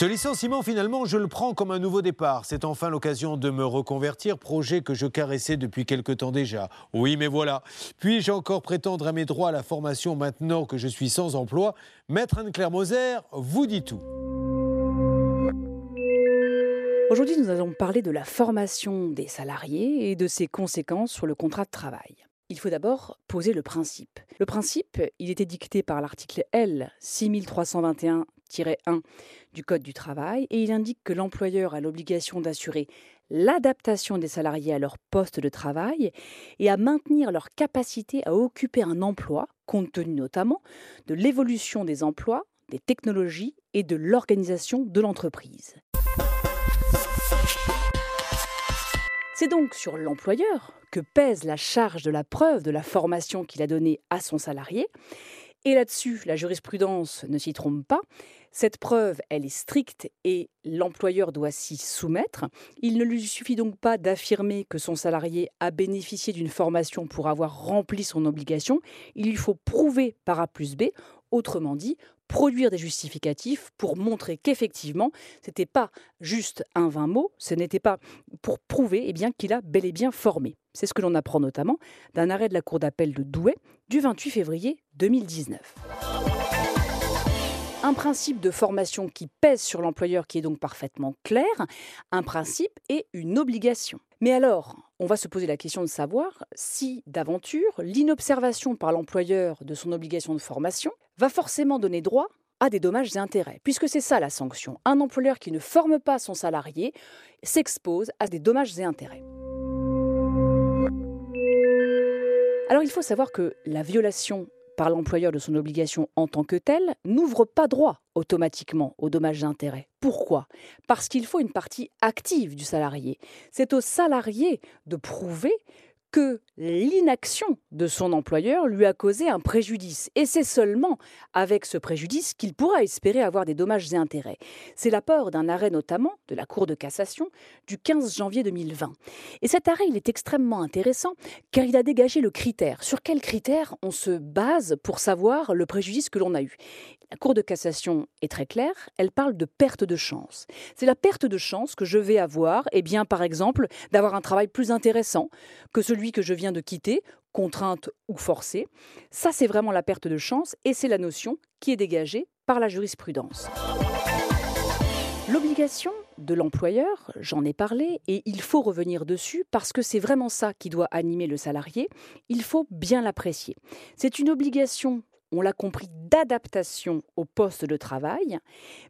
Ce licenciement, finalement, je le prends comme un nouveau départ. C'est enfin l'occasion de me reconvertir, projet que je caressais depuis quelque temps déjà. Oui, mais voilà. Puis-je encore prétendre à mes droits à la formation maintenant que je suis sans emploi? Maître Anne-Claire Moser vous dit tout. Aujourd'hui, nous allons parler de la formation des salariés et de ses conséquences sur le contrat de travail. Il faut d'abord poser le principe. Le principe, il était dicté par l'article L 6321 1 du Code du travail et il indique que l'employeur a l'obligation d'assurer l'adaptation des salariés à leur poste de travail et à maintenir leur capacité à occuper un emploi, compte tenu notamment de l'évolution des emplois, des technologies et de l'organisation de l'entreprise. C'est donc sur l'employeur que pèse la charge de la preuve de la formation qu'il a donnée à son salarié. Et là-dessus, la jurisprudence ne s'y trompe pas. Cette preuve, elle est stricte et l'employeur doit s'y soumettre. Il ne lui suffit donc pas d'affirmer que son salarié a bénéficié d'une formation pour avoir rempli son obligation. Il lui faut prouver par A plus B, autrement dit, produire des justificatifs pour montrer qu'effectivement, ce n'était pas juste un vain mot, ce n'était pas pour prouver eh bien, qu'il a bel et bien formé. C'est ce que l'on apprend notamment d'un arrêt de la Cour d'appel de Douai du 28 février 2019 un principe de formation qui pèse sur l'employeur qui est donc parfaitement clair, un principe et une obligation. Mais alors, on va se poser la question de savoir si, d'aventure, l'inobservation par l'employeur de son obligation de formation va forcément donner droit à des dommages et intérêts, puisque c'est ça la sanction. Un employeur qui ne forme pas son salarié s'expose à des dommages et intérêts. Alors il faut savoir que la violation par l'employeur de son obligation en tant que telle n'ouvre pas droit automatiquement aux dommages d'intérêt. Pourquoi? Parce qu'il faut une partie active du salarié. C'est au salarié de prouver que l'inaction de son employeur lui a causé un préjudice. Et c'est seulement avec ce préjudice qu'il pourra espérer avoir des dommages et intérêts. C'est l'apport d'un arrêt notamment de la Cour de cassation du 15 janvier 2020. Et cet arrêt, il est extrêmement intéressant car il a dégagé le critère. Sur quel critère on se base pour savoir le préjudice que l'on a eu? La Cour de cassation est très claire, elle parle de perte de chance. C'est la perte de chance que je vais avoir, eh bien, par exemple, d'avoir un travail plus intéressant que celui que je viens de quitter, contrainte ou forcée. Ça, c'est vraiment la perte de chance et c'est la notion qui est dégagée par la jurisprudence. L'obligation de l'employeur, j'en ai parlé, et il faut revenir dessus parce que c'est vraiment ça qui doit animer le salarié. Il faut bien l'apprécier. C'est une obligation, on l'a compris, d'adaptation au poste de travail,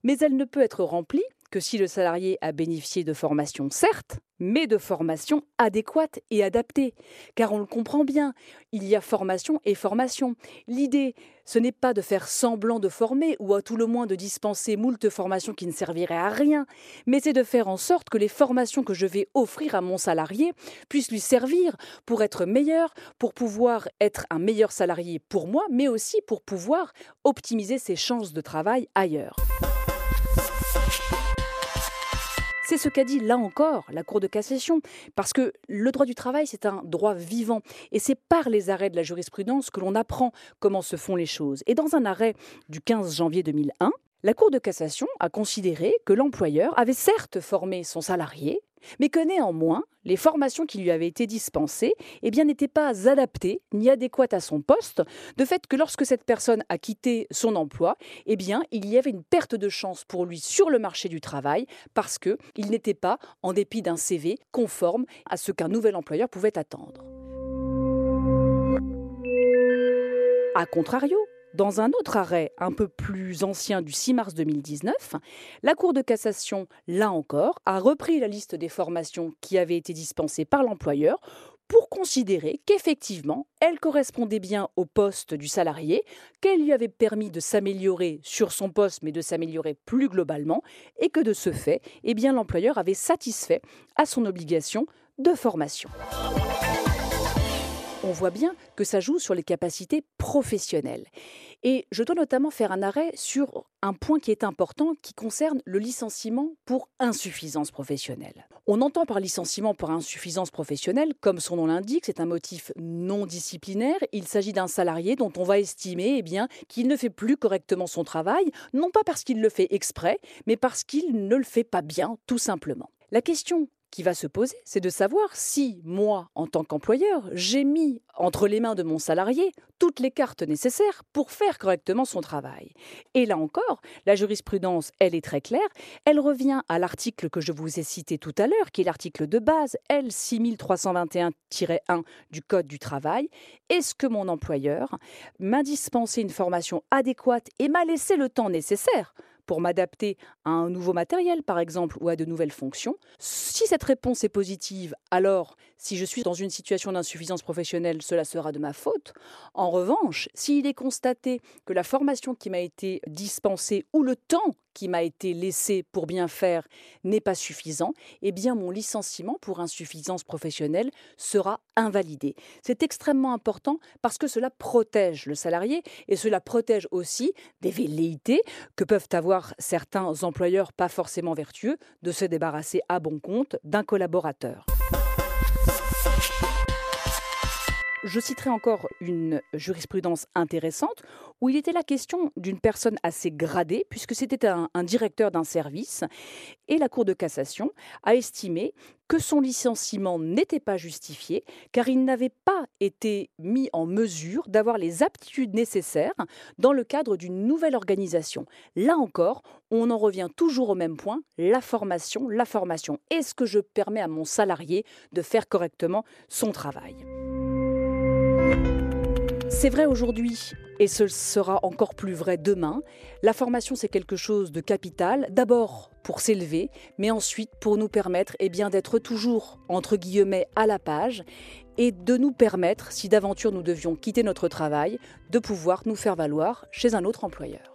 mais elle ne peut être remplie que si le salarié a bénéficié de formation, certes, mais de formation adéquate et adaptée. Car on le comprend bien, il y a formation et formation. L'idée, ce n'est pas de faire semblant de former ou à tout le moins de dispenser moult formations qui ne serviraient à rien, mais c'est de faire en sorte que les formations que je vais offrir à mon salarié puissent lui servir pour être meilleur, pour pouvoir être un meilleur salarié pour moi, mais aussi pour pouvoir optimiser ses chances de travail ailleurs. C'est ce qu'a dit là encore la Cour de cassation, parce que le droit du travail, c'est un droit vivant, et c'est par les arrêts de la jurisprudence que l'on apprend comment se font les choses. Et dans un arrêt du 15 janvier 2001, la Cour de cassation a considéré que l'employeur avait certes formé son salarié, mais que néanmoins, les formations qui lui avaient été dispensées eh n'étaient pas adaptées ni adéquates à son poste, de fait que lorsque cette personne a quitté son emploi, eh il y avait une perte de chance pour lui sur le marché du travail parce qu'il n'était pas, en dépit d'un CV, conforme à ce qu'un nouvel employeur pouvait attendre. A contrario, dans un autre arrêt un peu plus ancien du 6 mars 2019, la Cour de cassation, là encore, a repris la liste des formations qui avaient été dispensées par l'employeur pour considérer qu'effectivement, elle correspondait bien au poste du salarié, qu'elle lui avait permis de s'améliorer sur son poste, mais de s'améliorer plus globalement, et que de ce fait, eh l'employeur avait satisfait à son obligation de formation. On voit bien que ça joue sur les capacités professionnelles. Et je dois notamment faire un arrêt sur un point qui est important qui concerne le licenciement pour insuffisance professionnelle. On entend par licenciement pour insuffisance professionnelle, comme son nom l'indique, c'est un motif non disciplinaire. Il s'agit d'un salarié dont on va estimer eh qu'il ne fait plus correctement son travail, non pas parce qu'il le fait exprès, mais parce qu'il ne le fait pas bien, tout simplement. La question qui va se poser, c'est de savoir si moi, en tant qu'employeur, j'ai mis entre les mains de mon salarié toutes les cartes nécessaires pour faire correctement son travail. Et là encore, la jurisprudence, elle est très claire, elle revient à l'article que je vous ai cité tout à l'heure, qui est l'article de base L6321-1 du Code du travail. Est-ce que mon employeur m'a dispensé une formation adéquate et m'a laissé le temps nécessaire pour m'adapter à un nouveau matériel, par exemple, ou à de nouvelles fonctions. Si cette réponse est positive, alors si je suis dans une situation d'insuffisance professionnelle, cela sera de ma faute. En revanche, s'il est constaté que la formation qui m'a été dispensée ou le temps qui m'a été laissé pour bien faire n'est pas suffisant, eh bien mon licenciement pour insuffisance professionnelle sera invalidé. C'est extrêmement important parce que cela protège le salarié et cela protège aussi des velléités que peuvent avoir certains employeurs pas forcément vertueux de se débarrasser à bon compte d'un collaborateur. Je citerai encore une jurisprudence intéressante où il était la question d'une personne assez gradée, puisque c'était un, directeur d'un service, et la Cour de cassation a estimé que son licenciement n'était pas justifié, car il n'avait pas été mis en mesure d'avoir les aptitudes nécessaires dans le cadre d'une nouvelle organisation. Là encore, on en revient toujours au même point, la formation, la formation. Est-ce que je permets à mon salarié de faire correctement son travail? C'est vrai aujourd'hui et ce sera encore plus vrai demain. La formation, c'est quelque chose de capital, d'abord pour s'élever, mais ensuite pour nous permettre eh bien, d'être toujours, entre guillemets, à la page et de nous permettre, si d'aventure nous devions quitter notre travail, de pouvoir nous faire valoir chez un autre employeur.